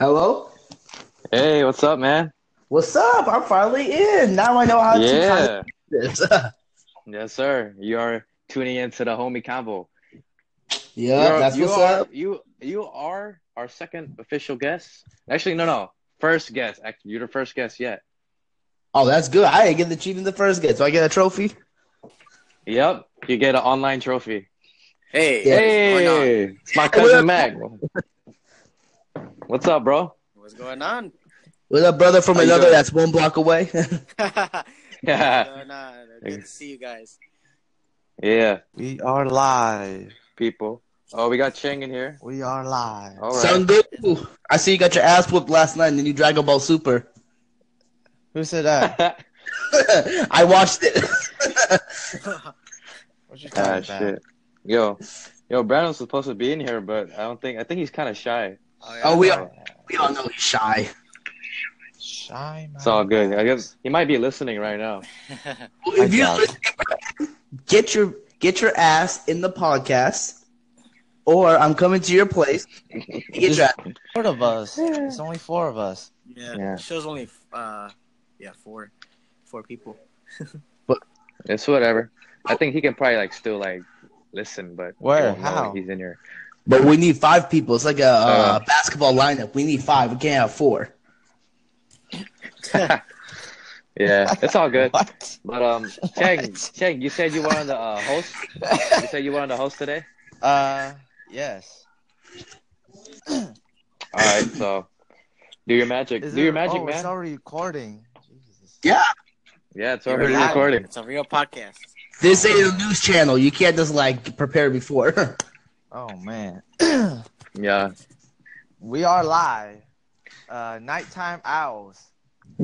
Hello? Hey, what's up, man? What's up? I'm finally in. Now I know how to Yeah, this. yes, sir. You are tuning into the homie combo. yeah, that's you what's are, up. You you are our second official guest. Actually, no, no, first guest. Actually, you're the first guest yet. Oh, that's good. I didn't get the cheat in the first get, so I get a trophy. Yep, you get an online trophy. Hey, Yeah. what's going on? Hey, it's my cousin up? Mac. What's up, bro? What's going on? With a brother from How another that's one block away. Yeah. Good to see you guys. yeah, We are live. people. Oh, we got Cheng in here. We are live. All Son right. Goku. I see you got your ass whooped last night and then you Dragon Ball Super. Who said that? I watched it. What you ah, about? shit. Yo, yo, Brandon's supposed to be in here, but I don't think. I think he's kind of shy. Yeah? Oh, we are- we all know he's shy. Shy It's all good. I guess he might be listening right now. If you doubt get your get your ass in the podcast, or I'm coming to your place. Get your ass. Four of us. It's only four of us. yeah. Yeah. Show's only uh, yeah, four, four people. but It's whatever. I think he can probably like still like listen, but Where? How? he's in here. But we need five people. It's like a uh, Uh. basketball lineup. We need five. We can't have four. Yeah, it's all good. What? But um, Cheng, Cheng, you said you wanted to uh, host. You said you wanted to host today. Uh, yes. All right, so do your magic. Is do your magic, oh, man. It's already recording. Jesus. Yeah. Yeah, it's already recording. It's a real podcast. This ain't a news channel. You can't just like prepare before. Oh man. Yeah. we are live. Uh, nighttime owls.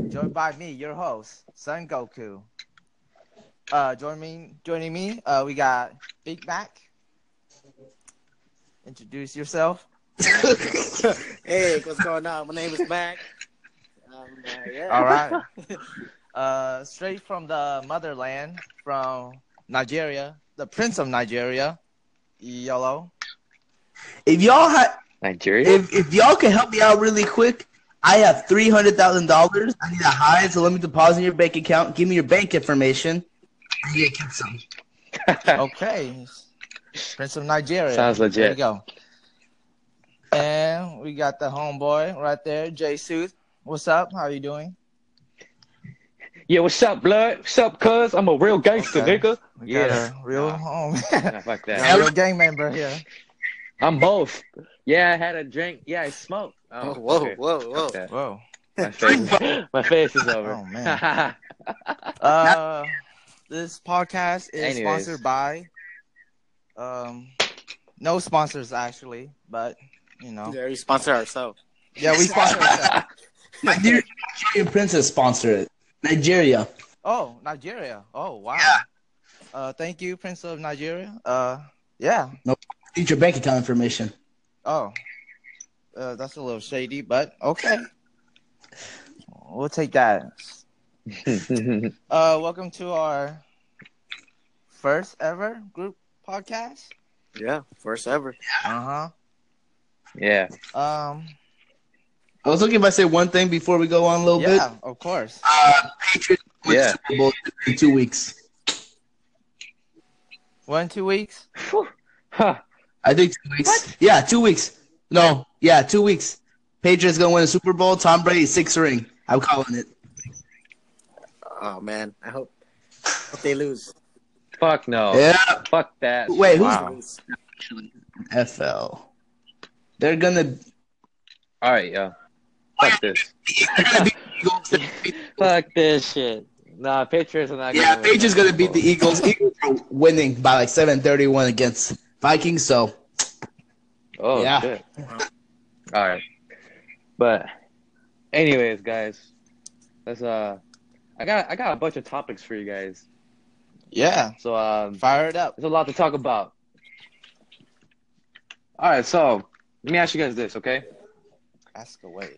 Joined by me, your host, Son Goku. Uh, join me. Joining me, uh, we got Big Mac. Introduce yourself. hey, what's going on? My name is Mac. Um, uh, yeah. All right. Uh, straight from the motherland, from Nigeria, the Prince of Nigeria, Yellow. If y'all ha- Nigeria. if if y'all can help me out really quick, I have three hundred thousand dollars. I need a hide, so let me deposit in your bank account. Give me your bank information. I need to keep some. Okay, Prince of Nigeria. Sounds legit. There legit. you go. And we got the homeboy right there, Jay Sooth. What's up? How are you doing? yeah, what's up, blood? What's up, cuz? I'm a real gangster, Okay. nigga. We got Yeah. a real Nah. home, Nah, fuck a that. real gang member here. I'm both. Yeah, I had a drink. Yeah, I smoked. Oh, Oh, whoa, okay. whoa, Fuck whoa. that. Whoa. My face, my face is over. Oh, man. Uh, this podcast is Anyways. sponsored by, um, no sponsors actually, but you know, Yeah, we sponsor ourselves. yeah, we sponsor ourselves. My dear Nigerian princess sponsor it. Nigeria. Oh, Nigeria. Oh, wow. Yeah. Uh, thank you, Prince of Nigeria. Uh, yeah. Need your bank account information. Oh, uh, that's a little shady, but okay. We'll take that. Uh, welcome to our first ever group podcast. Yeah, first ever. Uh huh. yeah. Um, I was looking if I say one thing before we go on a little bit. yeah, of course. Uh, Patriots win Yeah. In two weeks. One, two weeks. Huh. I think two weeks. Yeah, two weeks. No, yeah, two weeks. Patriots gonna win a Super Bowl. Tom Brady six ring. I'm calling it. Oh man, I hope, hope they lose. Fuck no. Yeah. Fuck that. Wait, who's Wow. Lose. FL? They're gonna. All right, yeah. Fuck this. Fuck this shit. Nah, Patriots are not. yeah, gonna win Yeah, Patriots gonna beat the Eagles. Eagles are winning by like seven thirty one against Vikings. So Oh Yeah. shit. All right. But, anyways, guys, let's uh, I got I got a bunch of topics for you guys. Yeah, So um, fire it up. there's a lot to talk about. All right, so let me ask you guys this, okay? Ask away.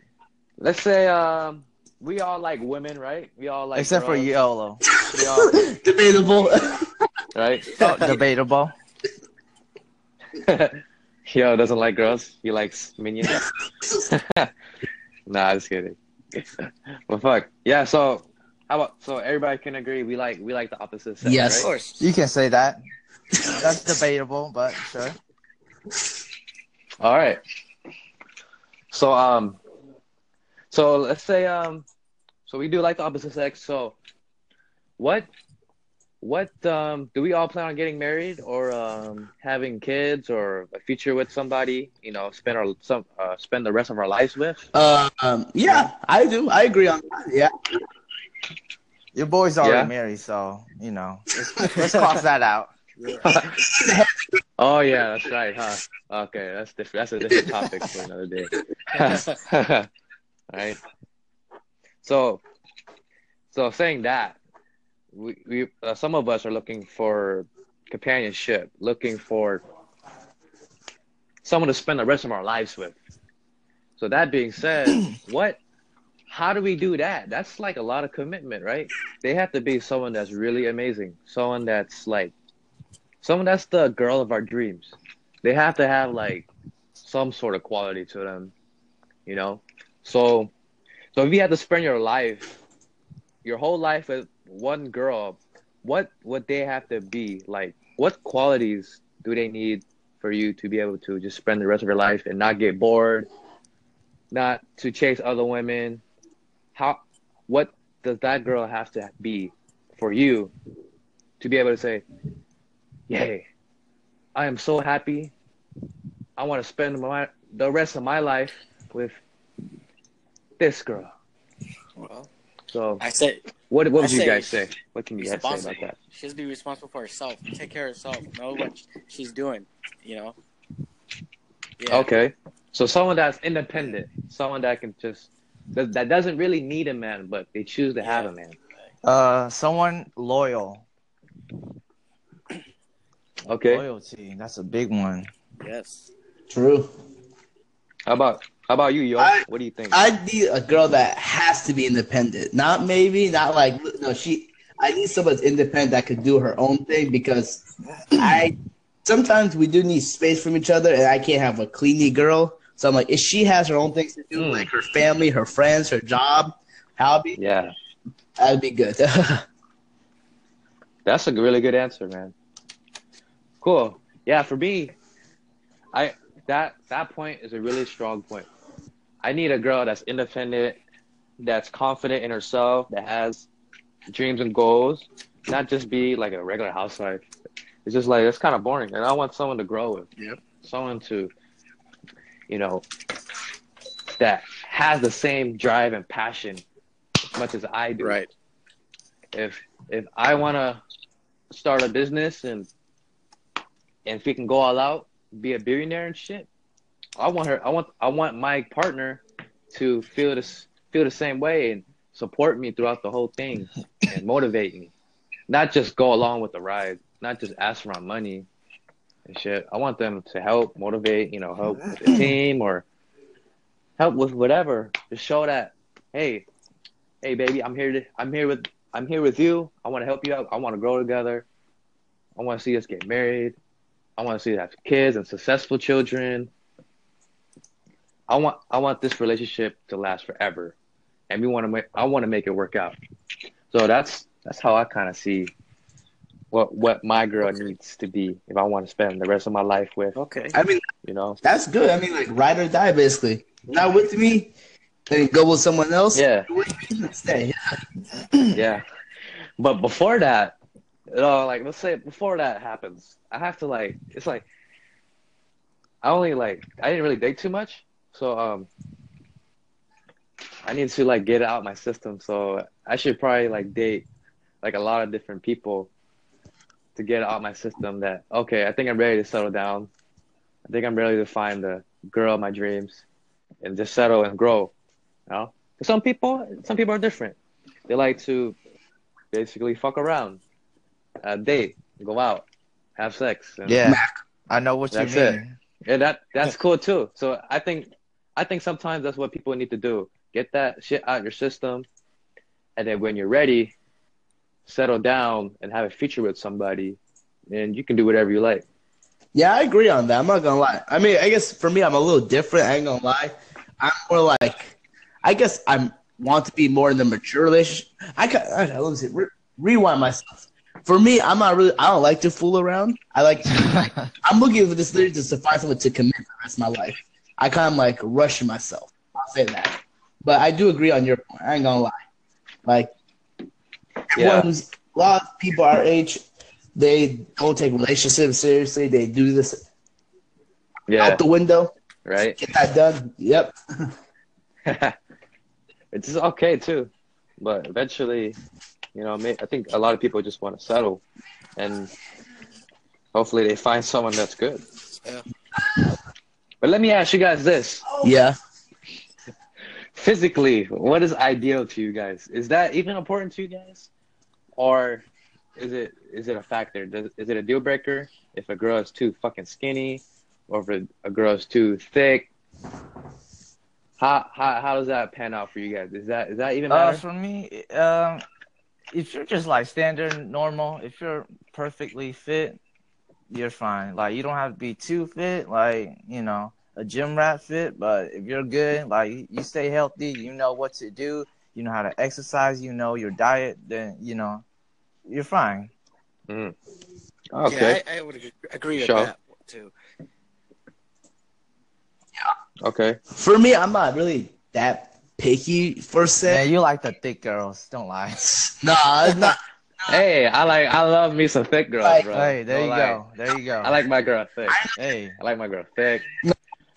Let's say um, we all like women, right? We all like Except for girls. YOLO. We all, debatable. right? Oh, debatable. Yo doesn't like girls. He likes minions. nah, just kidding. but fuck. Yeah. So how about so everybody can agree we like we like the opposite sex, Yes. Of course. You can say that. That's debatable, but sure. All right. So um, so let's say um, so we do like the opposite sex. So what what um do we all plan on getting married or um having kids or a future with somebody? You know, spend our some uh, spend the rest of our lives with. Um, yeah, I do. I agree on that. Yeah. Your boy's already Yeah. married, so you know. Let's, let's cross that out. oh yeah, that's right, huh? Okay, that's different. That's a different topic for another day. right. So, so saying that, we we uh, some of us are looking for companionship, looking for someone to spend the rest of our lives with. So that being said, what? How do we do that? That's like a lot of commitment, right? They have to be someone that's really amazing, someone that's like, someone that's the girl of our dreams. They have to have like some sort of quality to them, you know. So, so if you had to spend your life, your whole life with one girl, what would they have to be like? What qualities do they need for you to be able to just spend the rest of your life and not get bored, not to chase other women? How? What does that girl have to be for you to be able to say, "Yay, I am so happy. I want to spend my the rest of my life with this girl." Well, So, I said, what what would I you say guys say? What can you guys say about that? She has to be responsible for herself. Take care of herself. Know what she's doing. You know. Yeah. Okay. So someone that's independent, someone that can just that, that doesn't really need a man, but they choose to have a man. Uh, someone loyal. Okay. Loyalty. That's a big one. Yes. True. How about how about you, yo? I- what do you think? I need a girl that has to be independent. Not maybe, not like no. She. I need someone that's independent that could do her own thing because I. Sometimes we do need space from each other, and I can't have a cleany girl. So I'm like, if she has her own things to do, Mm. like her family, her friends, her job, hobby, yeah, that'd be good. that's a really good answer, man. Cool. Yeah, for me, I that that point is a really strong point. I need a girl that's independent, that's confident in herself, that has dreams and goals, not just be like a regular housewife. It's just like it's kind of boring, and I want someone to grow with. Yep. Someone to, you know, that has the same drive and passion as much as I do. Right. If if I want to start a business and and if we can go all out, be a billionaire and shit, I want her. I want I want my partner to feel this feel the same way and support me throughout the whole thing and motivate me, not just go along with the ride, not just ask for my money and shit. I want them to help motivate, you know, help with the team or help with whatever to show that hey, hey baby, I'm here to I'm here with I'm here with you. I want to help you out. I want to grow together. I want to see us get married. I want to see us have kids and successful children. I want I want this relationship to last forever, and we want to make I want to make it work out. So that's that's how I kind of see what what my girl needs to be if I want to spend the rest of my life with. Okay. I mean, You know, that's good. I mean, like ride or die, basically. Not with me, then go with someone else. yeah. With Stay. yeah. But before that, you know, like let's say before that happens, I have to like it's like I only like I didn't really date too much, so um I need to like get out my system. So I should probably like date like a lot of different people to get out my system that okay, I think I'm ready to settle down. I think I'm ready to find the girl of my dreams and just settle and grow. You know, Some people some people are different. They like to basically fuck around, uh, date, go out, have sex. And, Yeah, I know what That's you it. mean. and that that's cool too. So I think I think sometimes that's what people need to do. Get that shit out of your system, and then when you're ready, settle down and have a future with somebody, and you can do whatever you like. Yeah, I agree on that. I'm not gonna lie. I mean, I guess for me, I'm a little different. I ain't gonna lie. I'm more like, I guess I'm want to be more in the mature relationship. I can okay, let me see. Re- rewind myself. For me, I'm not really. I don't like to fool around. I like. I'm looking for this lady to find someone to commit for the rest of my life. I kind of like rushing myself. I'll say that. But I do agree on your point. I ain't gonna lie. Like, Yeah. everyone's a lot of people our age, they don't take relationships seriously. They do this Yeah, out the window. right. Get that done. Yep. it's okay too, but eventually, you know, I think a lot of people just want to settle, and hopefully they find someone that's good. Yeah. But let me ask you guys this: Yeah. physically, what is ideal to you guys? Is that even important to you guys, or is it is it a factor? Does, is it a deal breaker if a girl is too fucking skinny, or if a, a girl is too thick? How, how how does that pan out for you guys? Is that is that even Uh, for me, um, if you're just like standard normal, if you're perfectly fit, you're fine. Like you don't have to be too fit, like you know, a gym rat fit. But if you're good, like you stay healthy, you know what to do, you know how to exercise, you know your diet, then you know, you're fine. Mm. Okay. Yeah, I, I would ag- agree with Sure. that too. Yeah. Okay. For me, I'm not really that picky for Man, se. you like the thick girls, don't lie. Nah, it's not. Hey, I like I love me some thick girls, Like- bro. Hey, there No you lie. go, there you go. I like my girl thick. hey, I like my girl thick.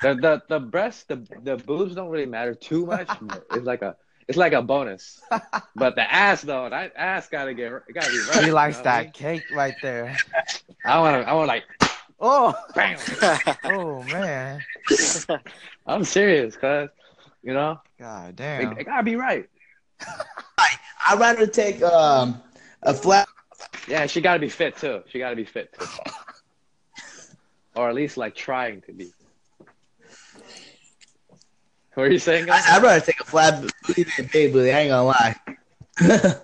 The the the breasts, the the boobs don't really matter too much. It's like a it's like a bonus. But the ass though, that ass gotta get gotta be right. he likes you know what I that cake right there. I want to I want like Oh, bam. oh man, I'm serious, cuz you know god it, damn. it gotta be right. I'd rather take um a flat. Yeah, she gotta be fit too. She gotta be fit too, or at least like trying to be. What are you saying, guys? I'd rather take a flat booty than a big booty. I ain't gonna lie.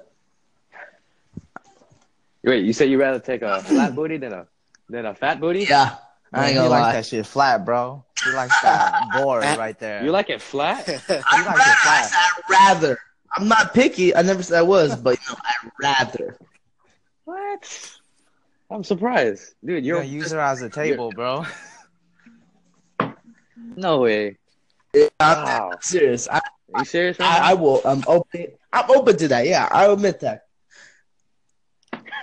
Wait, you said you'd rather take a flat booty than a than a fat booty? yeah, I ain't he gonna like lie. that shit flat, bro. You like that board right there. You like it flat? I'd You like it flat. I'd rather. I'm not picky. I never said I was, but you know, I'd rather. What? I'm surprised, dude. You're You're gonna use her as a table, bro. no way. I'm Wow. serious. I, Are you serious? I, Right I will. I'm open. I'm open to that. Yeah, I admit that.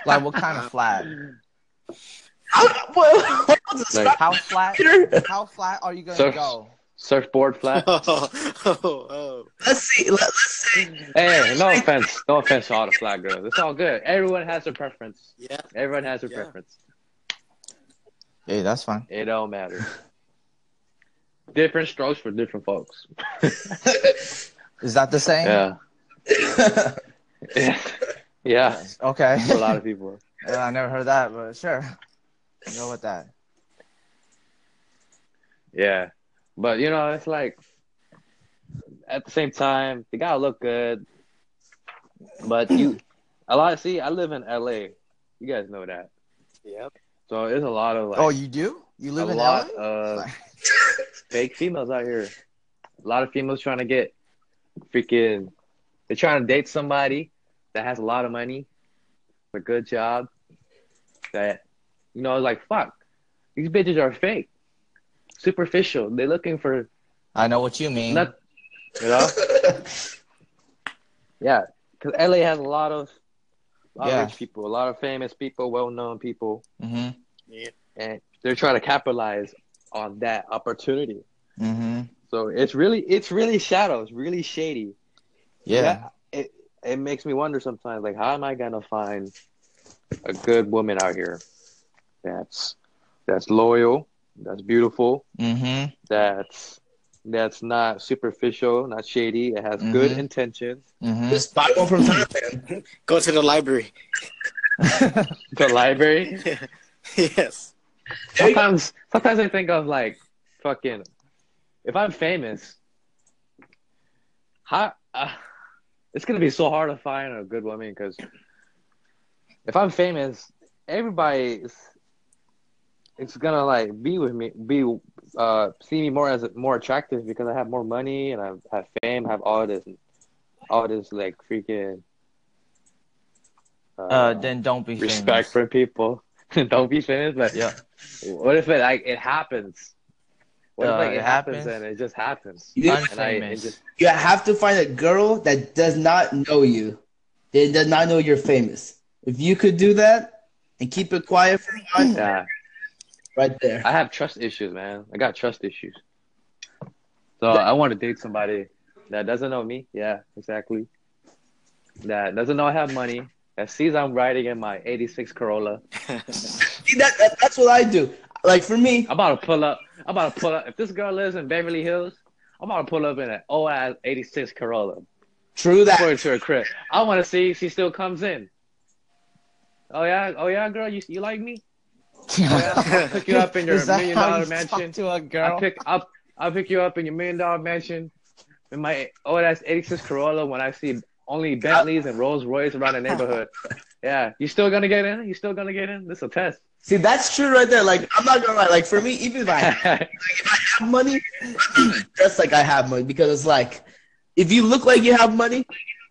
Like what kind of flat? How, what, what Like- How flat? How flat are you gonna Surf- go? Surfboard flat. oh, oh, oh. Let's see. Let, let's see. hey, no offense. No offense to all the flat girls. It's all good. Everyone has their preference. Yeah. Everyone has their Yeah. preference. Hey, that's fine. It don't matter. Different strokes for different folks. Is that the same? Yeah. Yeah. Yeah. Okay. For a lot of people. Uh, I never heard that, but sure. Go with that. Yeah. But you know, it's like at the same time, they gotta look good. But you a lot of, see, I live in LA. You guys know that. Yep. So there's a lot of oh, like oh, you do? You live a in lot LA? of fake females out here. A lot of females trying to get freaking they're trying to date somebody that has a lot of money, a good job, that you know, like fuck. These bitches are fake. Superficial. They're looking for I know what you mean. not you know? yeah. Because LA has a lot of a lot Yeah. of rich people, a lot of famous people, well known people, hmm yeah. and they're trying to capitalize on that opportunity. hmm So it's really it's really shadow. It's really shady. Yeah. It it makes me wonder sometimes, like, how am I gonna find a good woman out here that's that's loyal, that's beautiful, hmm that's that's not superficial, not shady, it has good Mhm. intentions. hmm Just buy one from Thailand. Go to the library. The library. yes. There you go. Sometimes sometimes I think of like fucking if I'm famous, how uh, it's gonna be so hard to find a good woman because if I'm famous, everybody is it's gonna like be with me, be uh see me more as more attractive because I have more money and I have fame, have all this, all this like freaking Uh, then don't be respect famous. for people. Don't be famous, but Yeah. what if it like it happens? What if Uh, like it, it happens, happens? and it just happens? You, And I it just you have to find a girl that does not know you. They does not know you're famous. If you could do that and keep it quiet for a while, yeah. Right there. I have trust issues, man. I got trust issues. So I want to date somebody that doesn't know me. Yeah, exactly. That doesn't know I have money. That sees I'm riding in my '86 Corolla. See, that, that that's what I do. Like for me, I'm about to pull up. I'm about to pull up. If this girl lives in Beverly Hills, I'm about to pull up in an old ass '86 Corolla. true that. Pour it to her crib. I want to see if she still comes in. Oh yeah, oh yeah, girl, you you like me? Yeah? I'll pick you up in your Is that million how dollar you talk mansion. to a I'll girl? pick up. I'll pick you up in your million dollar mansion in my old ass 86 Corolla when I see only Bentleys and Rolls Royce around the neighborhood. Yeah, you still gonna get in? You still gonna get in? This is a test. See, that's true right there. Like I'm not gonna lie. Like for me, even if I, like, if I have money, just like I have money because it's like if you look like you have money,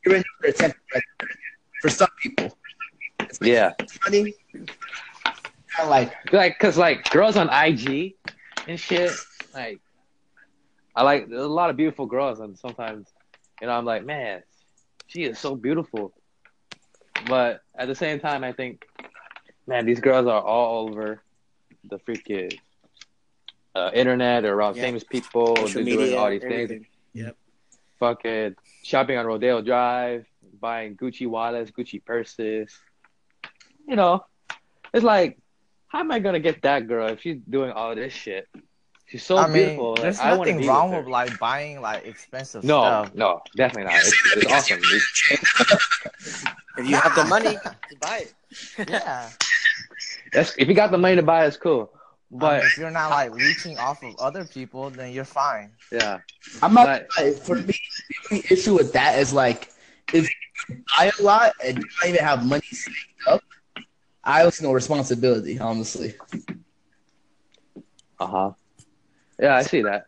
you're in for attention. Right. For some people, it's like yeah, money. Kind of like like cause like girls on IG and shit. Like I like there's a lot of beautiful girls and sometimes you know I'm like man, she is so beautiful. But at the same time, I think, man, these girls are all over the freaking uh, internet or around Yeah. famous people. Social They're doing media, all these everything. things. Yep fucking shopping on Rodeo Drive, buying Gucci wallets, Gucci purses. You know, it's like, how am I gonna get that girl if she's doing all this shit? She's so I mean, beautiful. like, there's I nothing wrong with with like buying like expensive No, stuff. no, definitely not. It's, it's awesome. It's- If you have the money, just buy it. Yeah. that's, if you got the money to buy, it's cool. But But if you're not like leeching off of other people, then you're fine. yeah, I'm not. But- like, for me, the only issue with that is like if you buy a lot and you don't even have money saved up, I have no responsibility. Honestly, uh huh. Yeah, I see that.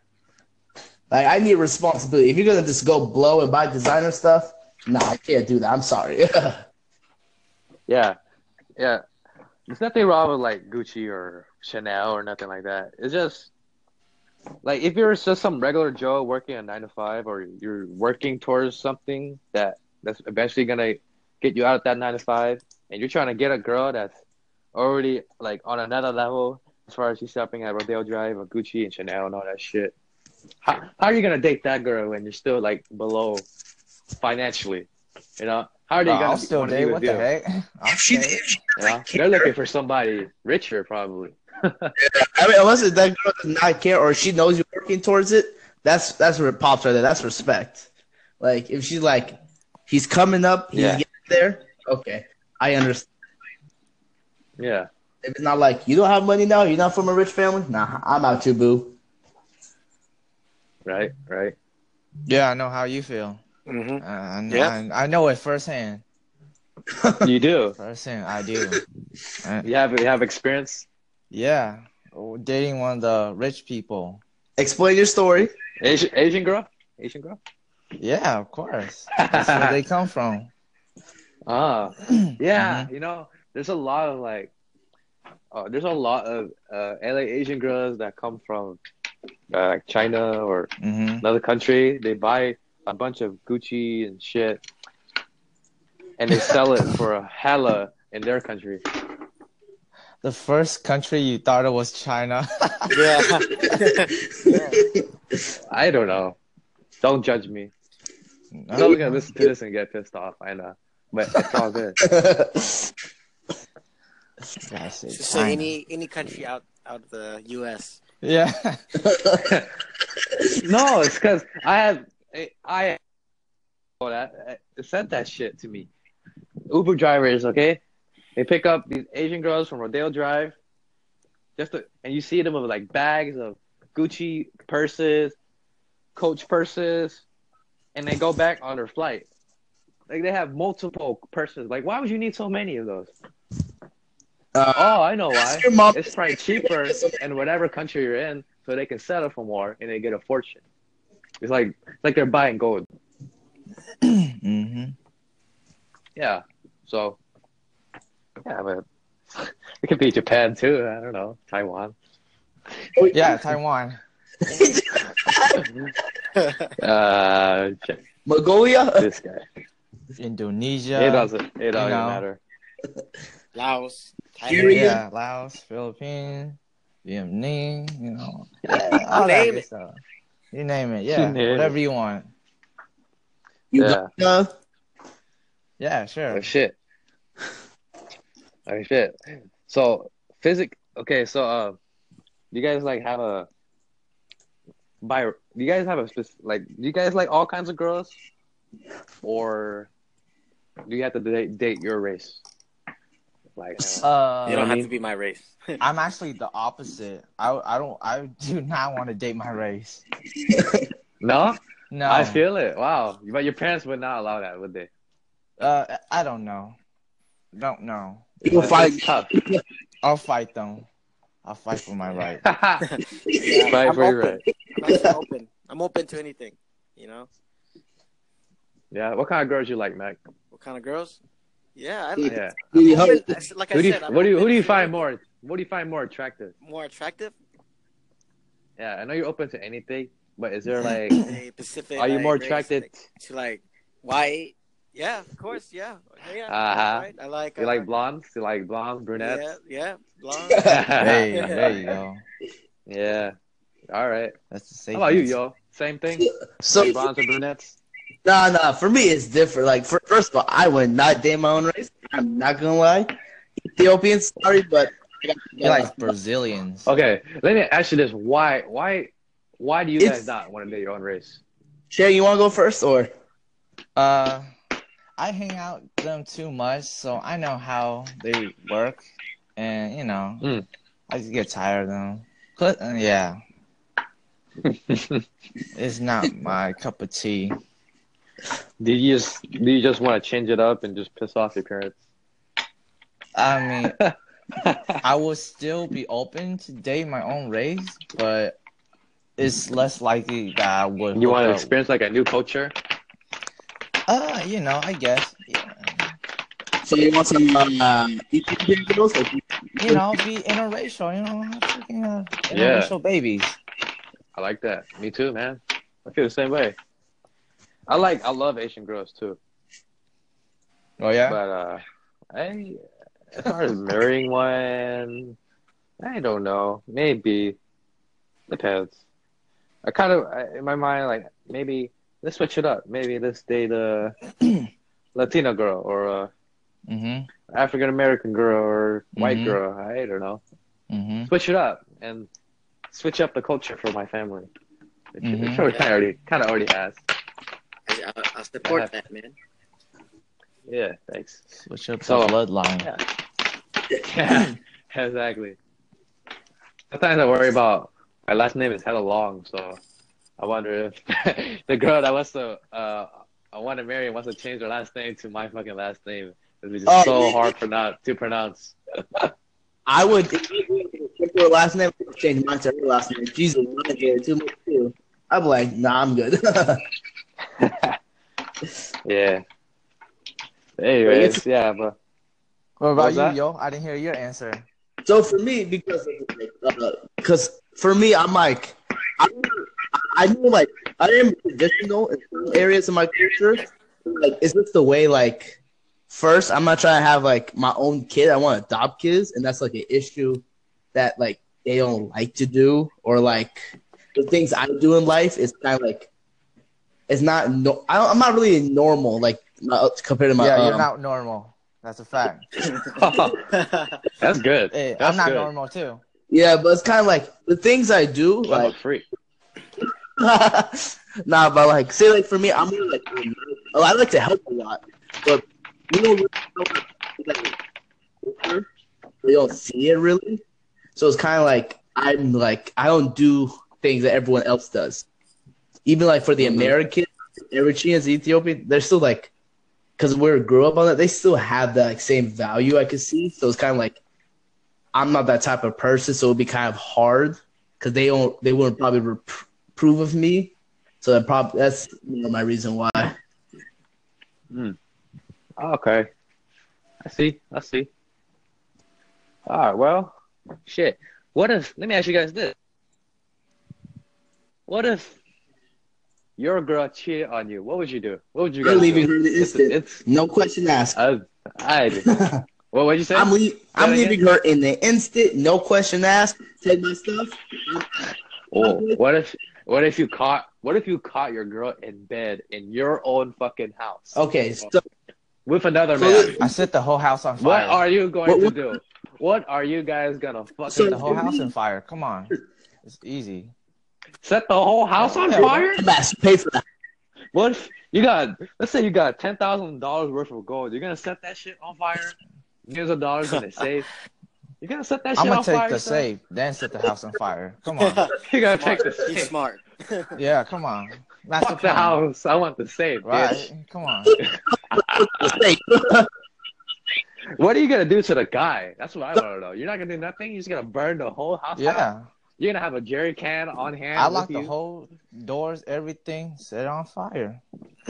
like I need responsibility. If you're gonna just go blow and buy designer stuff, nah, I can't do that. I'm sorry. Yeah, yeah. There's nothing wrong with like Gucci or Chanel or nothing like that. It's just like if you're just some regular Joe working a nine to five, or you're working towards something that that's eventually gonna get you out of that nine to five, and you're trying to get a girl that's already like on another level as far as she's shopping at Rodeo Drive or Gucci and Chanel and all that shit. How how are you gonna date that girl when you're still like below financially? You know, how are they Uh, gonna I'll still date. What you? the heck? I'll if she, if she You know? They're looking for somebody richer, probably. I mean, unless that girl does not care or she knows you're working towards it, that's that's where it pops right there. That's respect. Like if she's like, he's coming up, he's Yeah. getting there. Okay, I understand. Yeah, If it's not like you don't have money now, you're not from a rich family. Nah, I'm out too, boo. right, right. Yeah, I know how you feel. Mm-hmm. Uh, I, know, Yeah. I, I know it firsthand. You do. Firsthand, I do. You have you have experience. yeah, Oh, dating one of the rich people. Explain your story. Asian Asian girl, Asian girl. Yeah, of course. That's where they come from. Ah, yeah. You know, there's a lot of like, uh, there's a lot of uh, LA Asian girls that come from uh, like China or hmm another country. They buy a bunch of Gucci and shit, and they sell it for a hella in their country. The first country you thought it was China. Yeah. yeah. I don't know. Don't judge me. I'm not gonna listen to this and get pissed off. I know, but it's all good. Gotta Just say any any country out out of the U.S. Yeah. no, it's because I have I, I oh, that uh, I said that shit to me. Uber drivers, okay, they pick up these Asian girls from Rodeo Drive, just to, and you see them with like bags of Gucci purses, Coach purses, and they go back on their flight. Like they have multiple persons. Like, why would you need so many of those? Uh, Oh, I know why. your mom- It's probably cheaper in whatever country you're in, so they can settle for more and they get a fortune. It's like it's like they're buying gold. hmm Yeah. So yeah, but it could be Japan too. I don't know. Taiwan. Yeah, Taiwan. Uh, Mongolia. this guy. Indonesia. it doesn't. It doesn't know. matter. Laos, Thailand. Yeah, Laos, Philippines, Vietnam, you know. Yeah, all that name good it. stuff. You name it, yeah. name it. Whatever you want. Yeah. Uganda. Yeah, sure. Oh shit. Oh shit. So physic. Okay, so uh, you guys like have a by? Do you guys have a spec- like? Do you guys like all kinds of girls, or do you have to date, date your race? Like, uh, Uh, You You don't what I have to be my race. I'm actually the opposite. I I don't I do not want to date my race. no, No. I feel it. Wow, but your parents would not allow that, would they? uh I don't know. Don't know. People It's- fight. it's tough. I'll fight them. I'll fight for my right. Yeah, Right I'm for your right. I'm open. I'm open to anything. You know, Yeah. What kind of girls you like, Mac? what kind of girls? Yeah, I Yeah. like. Yeah. Really I'm hard. I said- Who do you said, what do you who do you find more? What do you find more attractive? more attractive? Yeah, I know you're open to anything, but is there like A Pacific. are you like, more race, attracted? like, to like white? Yeah, of course. Yeah, yeah. Uh-huh. Right. I like. You uh, like blondes? You like blondes, brunettes? Yeah, yeah, blonde. Hey, there you go. Yeah. All right. That's the safe. How about you, answer. yo? Same thing? So Like blondes and brunettes? Nah, nah. For me, it's different. Like, for, first of all, I would not date my own race. I'm not gonna lie. Ethiopians, sorry, but I got- He Brazilians. Okay, let me ask you this: Why, why, why do you It's- guys not want to date your own race? Shay, you want to go first, or Uh, I hang out with them too much, so I know how they work, and you know, Mm. I just get tired of them. But uh, yeah, it's not my cup of tea. Do you just do you just want to change it up and just piss off your parents? I mean, I will still be open to date my own race, but it's less likely that I would. you want to experience like a new culture? Uh, you know, I guess. Yeah. so you want some uh, Ethiopian girls? Like, You know, be interracial. You know, freaking uh, Yeah. interracial babies. I like that. Me too, man. I feel the same way. I like I love Asian girls too, Oh yeah. but uh, I as far as marrying one, I don't know. Maybe depends. I kind of I- in my mind like maybe let's switch it up. Maybe let's date a Latina girl or a mhm. African American girl or white Mhm. girl. I don't know. Mhm. Switch it up and switch up the culture for my family. Which Mhm. which already kind of already kind of already has. I, I, I support Yeah. that, man. Yeah, thanks. Switch up So- the bloodline. Yeah, exactly. Sometimes I worry about my last name is hella long, so I wonder if the girl that wants to uh I want to marry wants to change her last name to my fucking last name. It'd be just Oh, so yeah. hard for not to pronounce. I would if her last name. I would change mine to her last name. Jesus, I get it too much too. I'm like, nah, I'm good. yeah. Anyways, yeah, but What What about was you, that? yo? I didn't hear your answer. so for me, because because uh, for me, I'm like, I I knew like I am traditional in some areas of my culture. Like, is this the way? Like, first, I'm not trying to have like my own kid. I want to adopt kids, and that's like an issue that like they don't like to do, or like the things I do in life is kind of like it's not. No, I don't, I'm not really normal like compared to my. yeah, you're um, not normal. That's a fact. that's good. Hey, That's I'm not good. normal too. Yeah, but it's kind of like the things I do, I'm a like freak. nah, but like, say like for me, I'm more like, um, oh, I like to help a lot, but you know, they don't see it really. So it's kind of like I'm like I don't do things that everyone else does. Even like for the Mhm. American, Eritreans, Ethiopian, they're still like, because we grew up on that, they still have that like same value I could see. So it's kind of like I'm not that type of person, so it'd be kind of hard because they don't they wouldn't probably approve of me. So that probably that's you know, my reason why. Hmm. Okay. I see. I see. All right. Well, shit. What if? Let me ask you guys this. What if your girl cheated on you? What would you do? What would you You're guys leaving do? her in the instant. it's No question asked. I, I. What would you say? I'm le- I'm leaving her in the instant. No question asked. Take my stuff. Oh, what if? What if you caught? What if you caught your girl in bed in your own fucking house Okay, oh, so with another So- man? I set the whole house on fire. What are you going What- to do? What are you guys gonna fucking So- the whole house on fire. Come on, it's easy. Set the whole house on Yeah. fire? Mass, pay for that. What if you got? Let's say you got ten thousand dollars worth of gold. You're gonna set that shit on fire? Millions of dollars in a safe. You're gonna set that shit on fire? I'm gonna on take fire? the son? safe, then set the house on fire. Come on. You gotta take the He's safe. smart. Yeah, come on. That's Fuck the plan. house. I want the safe, Right? bitch. Come on. Mistake. What are you gonna do to the guy? That's what I want to know. You're not gonna do nothing. You're just gonna burn the whole house. down? Yeah. You're gonna have a jerry can on hand. I lock the whole doors, everything, set it on fire.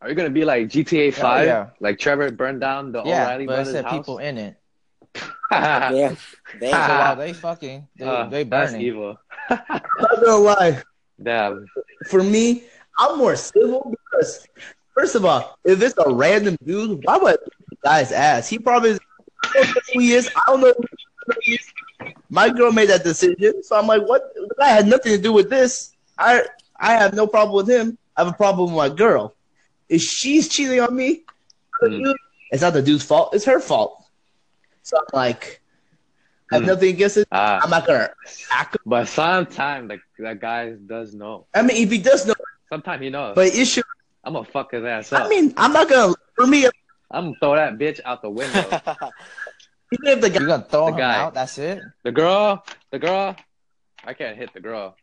Are you gonna be like GTA Five? yeah. Like Trevor burned down the Yeah, O'Reilly but it brothers said house. people in it. yeah. They, So while they fucking, they, Uh, they that's evil. I'm not gonna lie. Damn. For me, I'm more civil because, first of all, if it's a random dude, why would I beat the guy's ass? He probably is, I don't know who he is. I don't know who he is. My girl made that decision, so I'm like, what? The guy had nothing to do with this. I I have no problem with him. I have a problem with my girl. If she's cheating on me, Hmm. it's not the dude's fault. It's her fault. So I'm like, I have Hmm. nothing against it. Ah, I'm not gonna act. but sometimes like that guy does know. I mean, if he does know, Sometimes he knows. but issue. I'm gonna fuck his ass up. I mean, I'm not gonna. For me, I'm gonna throw that bitch out the window. even if the guy You gonna throw The him guy. out? That's it. the girl, the girl, I can't hit the girl.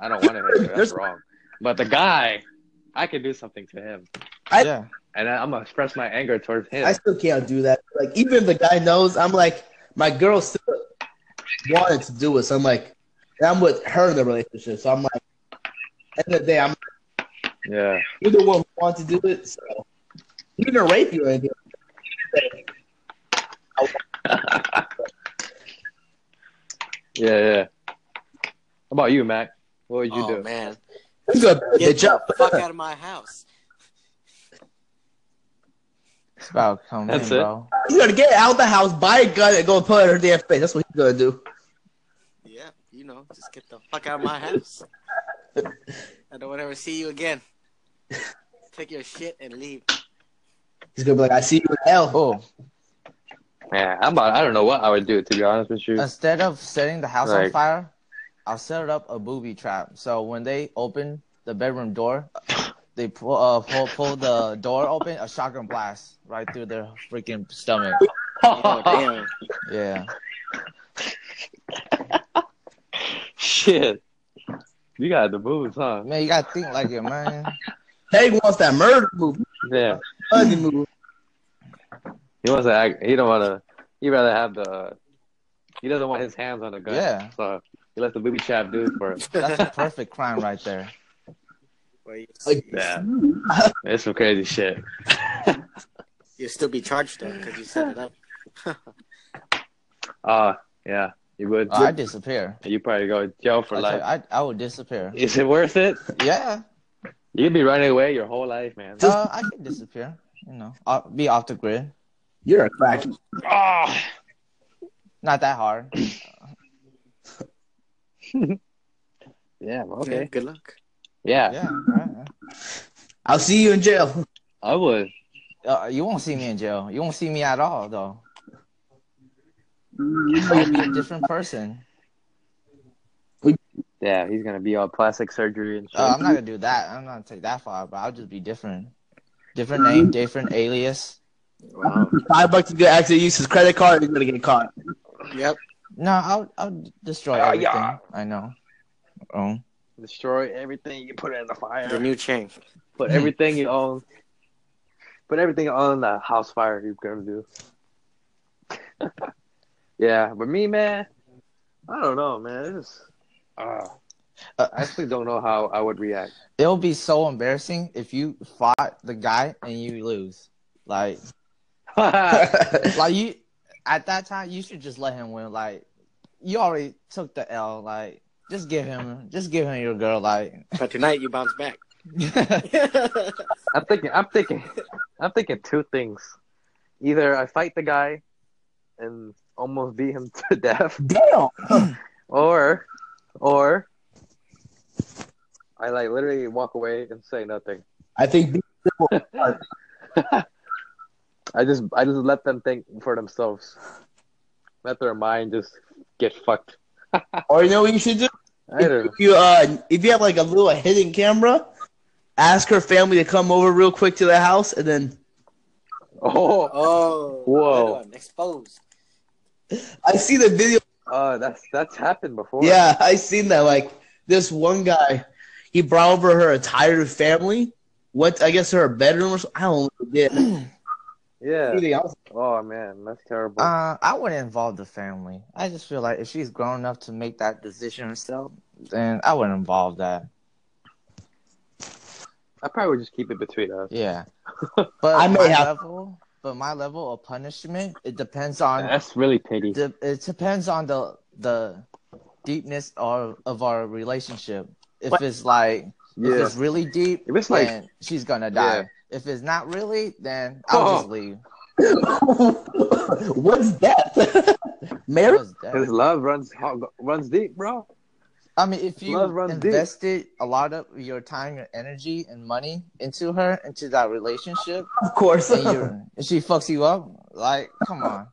I don't want to hit her. That's wrong. But the guy, I can do something to him, I- yeah. and I'm gonna express my anger towards him. I still can't do that. Like even if the guy knows, I'm like my girl still wanted to do it. So I'm like, and I'm with her in the relationship. So I'm like, end of the day, I'm yeah. you're the one who wants to do it. So even to rape you or anything. Yeah, yeah. How about you, Mac? What would you oh do? man, I'm gonna get the fuck out of my house. It's about to come That's in, it. bro. He's gonna get out the house, buy a gun, and go put it in her damn face. That's what he's gonna do. Yeah, you know, just get the fuck out of my house. I don't want to ever see you again. Take your shit and leave. He's gonna be like, I see you in hell. Oh, Yeah, I'm about. I don't know what I would do to be honest with you. instead of setting the house on fire, I'll set up a booby trap. So when they open the bedroom door, they pull uh pull, pull the door open, a shotgun blast right through their freaking stomach. Oh, damn. Yeah. Shit. You got the moves, huh? Man, you gotta think like it, man. Peg wants that murder move, Yeah. bloody move. He wants to act. He don't want to. He rather have the. He doesn't want his hands on the gun. Yeah. So he lets the booby trap do it for him. That's a perfect crime right there. Wait, Like, Yeah. It's some crazy shit. You'll still be charged though because you set it up. Uh yeah. You would. Oh, I disappear. you probably go to jail for I, life. I I would disappear. Is it worth it? Yeah. You'd be running away your whole life, man. Uh, I can disappear. You know, I'll be off the grid. You're a crack. Ah. Not that hard. Yeah. Yeah, Okay. good luck. Yeah. Yeah. Right. I'll see you in jail. I would. Uh, you won't see me in jail. You won't see me at all, though. You know I'll be a different person. Yeah. He's gonna be all plastic surgery and shit. Uh, I'm not gonna do that. I'm not gonna take that far, but I'll just be different. Different name, different alias. Wow. Five bucks to get actually use his credit card. He's gonna get caught. Yep. No, I'll I'll destroy Oh, everything. yeah. I know. Oh, Destroy everything. You put it in the fire. The new chain. Put everything you own. Put everything on the house fire. You're gonna do. Yeah, but me, man, I don't know, man. It's, uh, Uh, I actually don't know how I would react. It'll be so embarrassing if you fought the guy and you lose. Like, like you at that time, you should just let him win. Like, you already took the L. Like, just give him, just give him your girl. Like, But tonight you bounce back. I'm thinking, I'm thinking, I'm thinking two things. Either I fight the guy and almost beat him to death, Damn. or, or I like literally walk away and say nothing. I think I just, I just let them think for themselves. Let their mind just get fucked. or you know what you should do? I don't. If you uh if you have like a little hidden camera, ask her family to come over real quick to the house and then Oh, Oh, Whoa. good. Exposed. I see the video uh, that's that's happened before. Yeah, I seen that. Like this one guy, he brought over her entire family. Went, I guess, her bedroom or something. I don't know what he did. Yeah. Anything else? Oh man, that's terrible. uh, I wouldn't involve the family. I just feel like if she's grown enough to make that decision herself, then I wouldn't involve that. I probably would just keep it between us. Yeah, but I may my have- level, but my level of punishment, it depends on That's really pity. de- it depends on the the deepness of of our relationship. If What? it's like if it's really deep, If it's like- then she's gonna die. Yeah. If it's not really, then I'll Oh. just leave. What's that? Mary? What's? His love runs runs deep, bro. I mean, if you Love runs deep. invested a lot of your time, your energy, and money into her, into that relationship, Of course. and, you and she fucks you up, like, come on.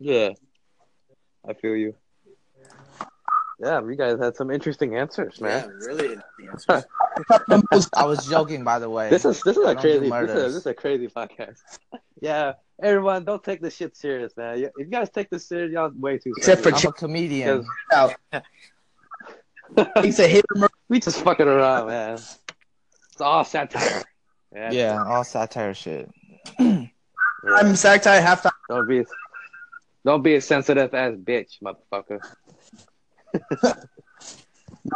Yeah, I feel you. Yeah, you guys had some interesting answers, Yeah, man. really. The answers. I was joking, by the way. This is this is I a crazy this is, murders. this is a crazy podcast. yeah, everyone, don't take this shit serious, man. If you guys take this serious, y'all way too. Except for serious. I'm a comedian. Because- He's a hit or we just fucking around, man. It's all satire. Yeah. Yeah, all satire shit. yeah. I'm satire halftime. Don't be, don't be a sensitive ass bitch, motherfucker.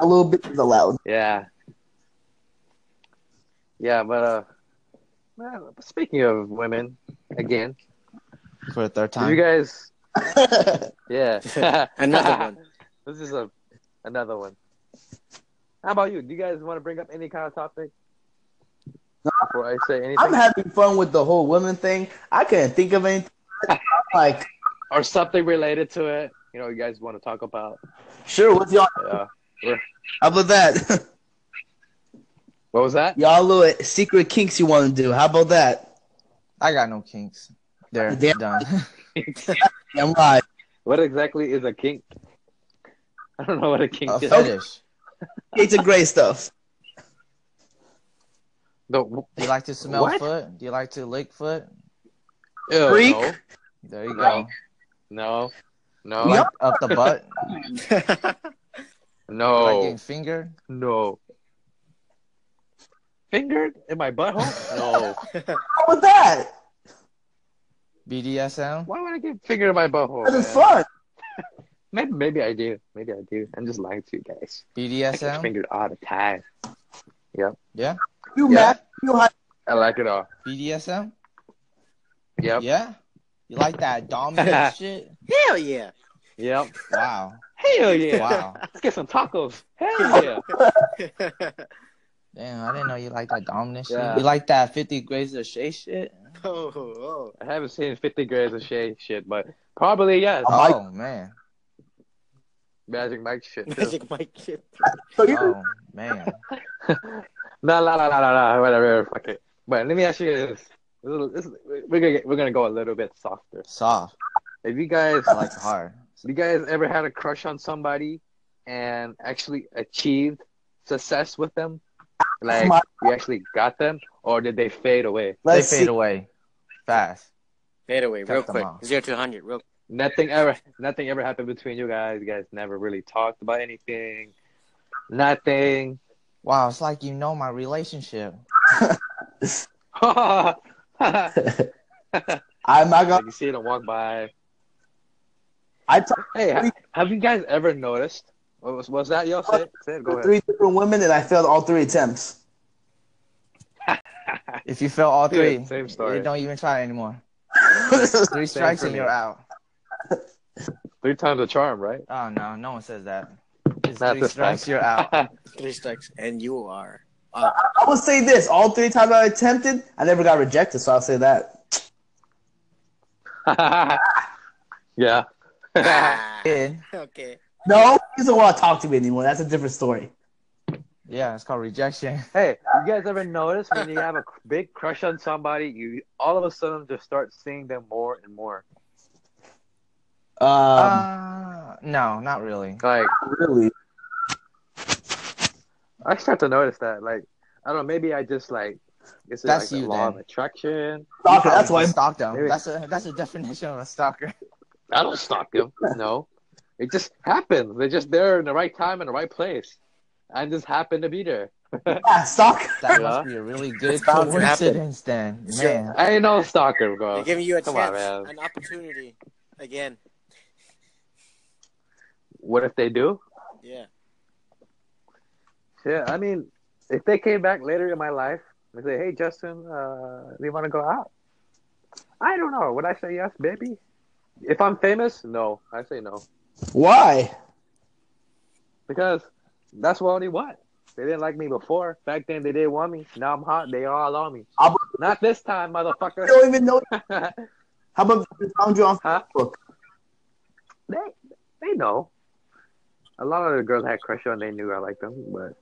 A little bit is allowed. Yeah. Yeah, but uh, man, speaking of women, again, For the third time. you guys? Yeah, Another one. This is a another one. How about you? Do you guys want to bring up any kind of topic before I say anything, I'm having fun with the whole women thing. I couldn't think of anything. like, or something related to it? You know, you guys want to talk about? Sure, what's y'all? Yeah. How about that? What was that? y'all little secret kinks you want to do? How about that? I got no kinks. They're Damn. done. I'm right. What exactly is a kink? I don't know what a kink a is. fetish. It's a great stuff. No, Do you like to smell What? foot? Do you like to lick foot? ew, Freak? no, There you go. no, no, Yep. Up the butt? no, Like getting fingered? no. Fingered in my butthole? No. How was that? BDSM? Why would I get fingered in my butthole? That is man? fun. Maybe, maybe I do. Maybe I do. I'm just lying to you guys. I get BDSM? fingered all the time. Yep. Yeah. You Yeah. mad? You high? I like it all. BDSM? Yep. Yeah? You like that dominant shit? Hell yeah. Yep. Wow. Hell yeah. Wow. Let's get some tacos. Hell yeah. Damn, I didn't know you like that dominant Yeah. shit. You like that 50 Grades of Shay shit? oh, oh. I haven't seen 50 grades of shade shit, but probably yes. Oh, Mike- Oh, man. Magic Mike shit. Too. Magic Mike shit. Oh, man. No, no, no, no, no, no, whatever. Fuck it. But let me ask you this. This is- this is- we're gonna get, we're gonna go a little bit softer. Soft. If you guys, I like hard. you guys ever had a crush on somebody and actually achieved success with them? Like My- you actually got them, or did they fade away? let's they see. fade away fast. Fade away, Cut real quick. off. Zero to 100, real Nothing ever, nothing ever happened between you guys. You guys never really talked about anything. Nothing. Wow, it's like you know my relationship. I'm not gonna. you see them walk by. I talked Hey, ha- have you guys ever noticed? What was, was that yo? Say it. Say it. Go ahead. three different women and I failed all three attempts. If you fail all three, Dude, same story. you don't even try anymore. Three strikes and you're out. Three times a charm, right? Oh no, no one says that. It's Not three strikes, time. you're out. Three strikes, and you are. I will say this: all three times I attempted, I never got rejected. So I'll say that. yeah. Ah, okay. No, he doesn't want to talk to me anymore. That's a different story. Yeah, it's called rejection. Hey, you guys ever notice when you have a big crush on somebody, you all of a sudden just start seeing them more and more? Um, uh, no, not really. Like, really? I start to notice that. Like, I don't know, maybe I just like, is it That's like you the law then. of attraction? Stalker, that's why. You stalk them. Maybe. That's a that's a definition of a stalker. I don't stalk him. No, it just happens. They're just there in the right time in the right place. I just happen to be there. Yeah, stalker. That Yeah. must be a really good bound coincidence then, Sure. man. I ain't no stalker, bro. They're giving you a Come chance, man. an opportunity again. What if they do? Yeah. Yeah, I mean, if they came back later in my life and say, "Hey, Justin, uh, do you want to go out?" I don't know. Would I say yes, baby? If I'm famous, no. I say no Why? because that's what they want. They didn't like me before. Back then, they didn't want me. Now I'm hot. They all on me. Not this time, motherfucker. don't even know. How about they found you on Huh? Facebook? they they know. A lot of the girls I had crush on. They knew I liked them, but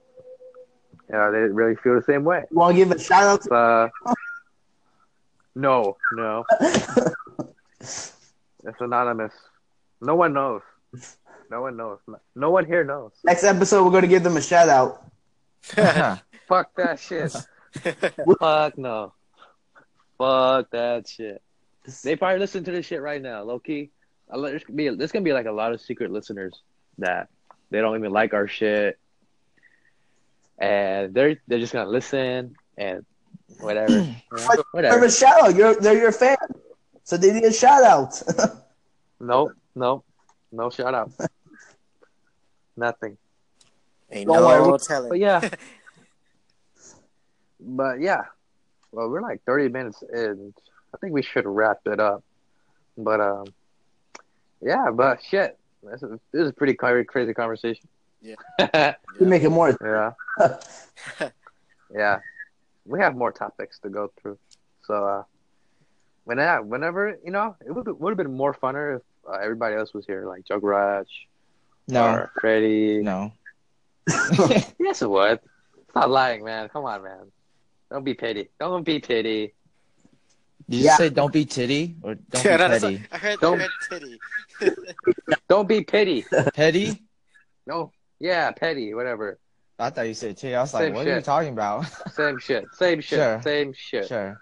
yeah, they didn't really feel the same way. You want to give a shout out? To- Uh, no, no. It's anonymous. No one knows. No one knows. No one here knows. Next episode, we're going to give them a shout out. Fuck that shit. Fuck no. Fuck that shit. They probably listen to this shit right now, low key. There's gonna be there's gonna be like a lot of secret listeners that they don't even like our shit, and they're they're just gonna listen and whatever, you know, Give them whatever. a shout out. You're, they're your fan. So they need a shout out. Nope, nope, no shout out. Nothing. Ain't Don't no worry. telling. But yeah. but yeah. Well, we're like 30 minutes in. I think we should wrap it up. But um yeah, but shit. This is, this is a pretty cra- crazy conversation. Yeah. You make it more. yeah. yeah. We have more topics to go through. So uh when yeah, whenever, you know, it would would have been more funner if uh, everybody else was here like Jug Raj No, or Freddie. no. Yes, it would. Stop lying, man. Come on, man. Don't be petty. Don't be petty. Did you Yeah. say don't be titty or don't Yeah, be that's petty? what- I heard, Don't- heard titty. Don't be petty. Petty? No. Yeah, petty. Whatever. I thought you said titty. I was like, Same what are you talking about? Same shit. Same shit. Sure. Same shit. sure.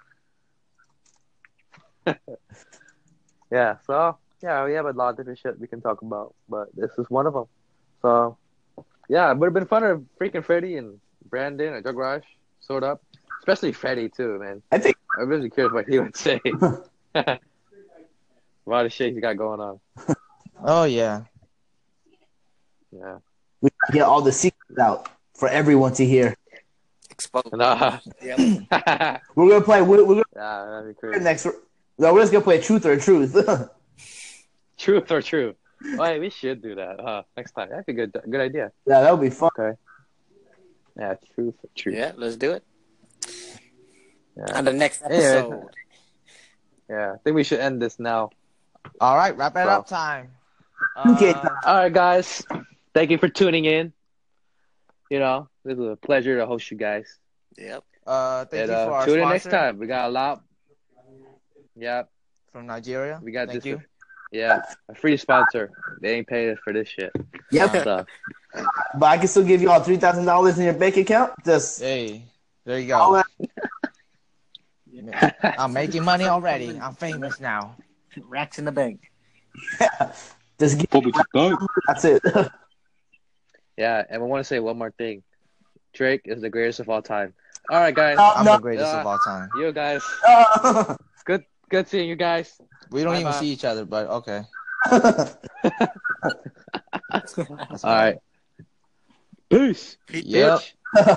Yeah. So yeah, we have a lot of different shit we can talk about, but this is one of them. So yeah, it would have been fun if freaking Freddie and Brandon and Jug Raj showed up, especially Freddie too, man. I think I'm really curious what he would say. a lot of shit he's got going on. Oh yeah. Yeah. We get all the secrets out for everyone to hear. Exposed. Nah. Yep. We're gonna play. We're, we're that'd be gonna crazy. next. No, we're just gonna play truth or truth. Truth or truth. Oh, hey, we should do that. Huh? Next time. That'd be good. Good idea. yeah, that would be fun. Yeah, truth or truth. Yeah, let's do it. Yeah. On the next Anyway. episode. Yeah. I think we should end this now. All right, wrap it So- up time. Okay. Uh, All right, guys. Thank you for tuning in. You know, it was a pleasure to host you guys. Yep. uh, thank and you for uh, our tune in next time. We got a lot. Yeah, from Nigeria. we got thank this. you. Yeah, a free sponsor. They ain't paying us for this shit. Yep. So, But I can still give you all three thousand dollars in your bank account. Just Hey, there you go. I'm making money already. I'm famous now. Racks in the bank. just give. That's it. yeah, and we want to say one more thing. Drake is the greatest of all time. All right, guys. Oh, I'm no. the greatest Uh, of all time. You guys. Uh, Good. Good seeing you guys. We don't even Bye-bye. see each other, but okay. All right. Peace. Pete, Yep. bitch.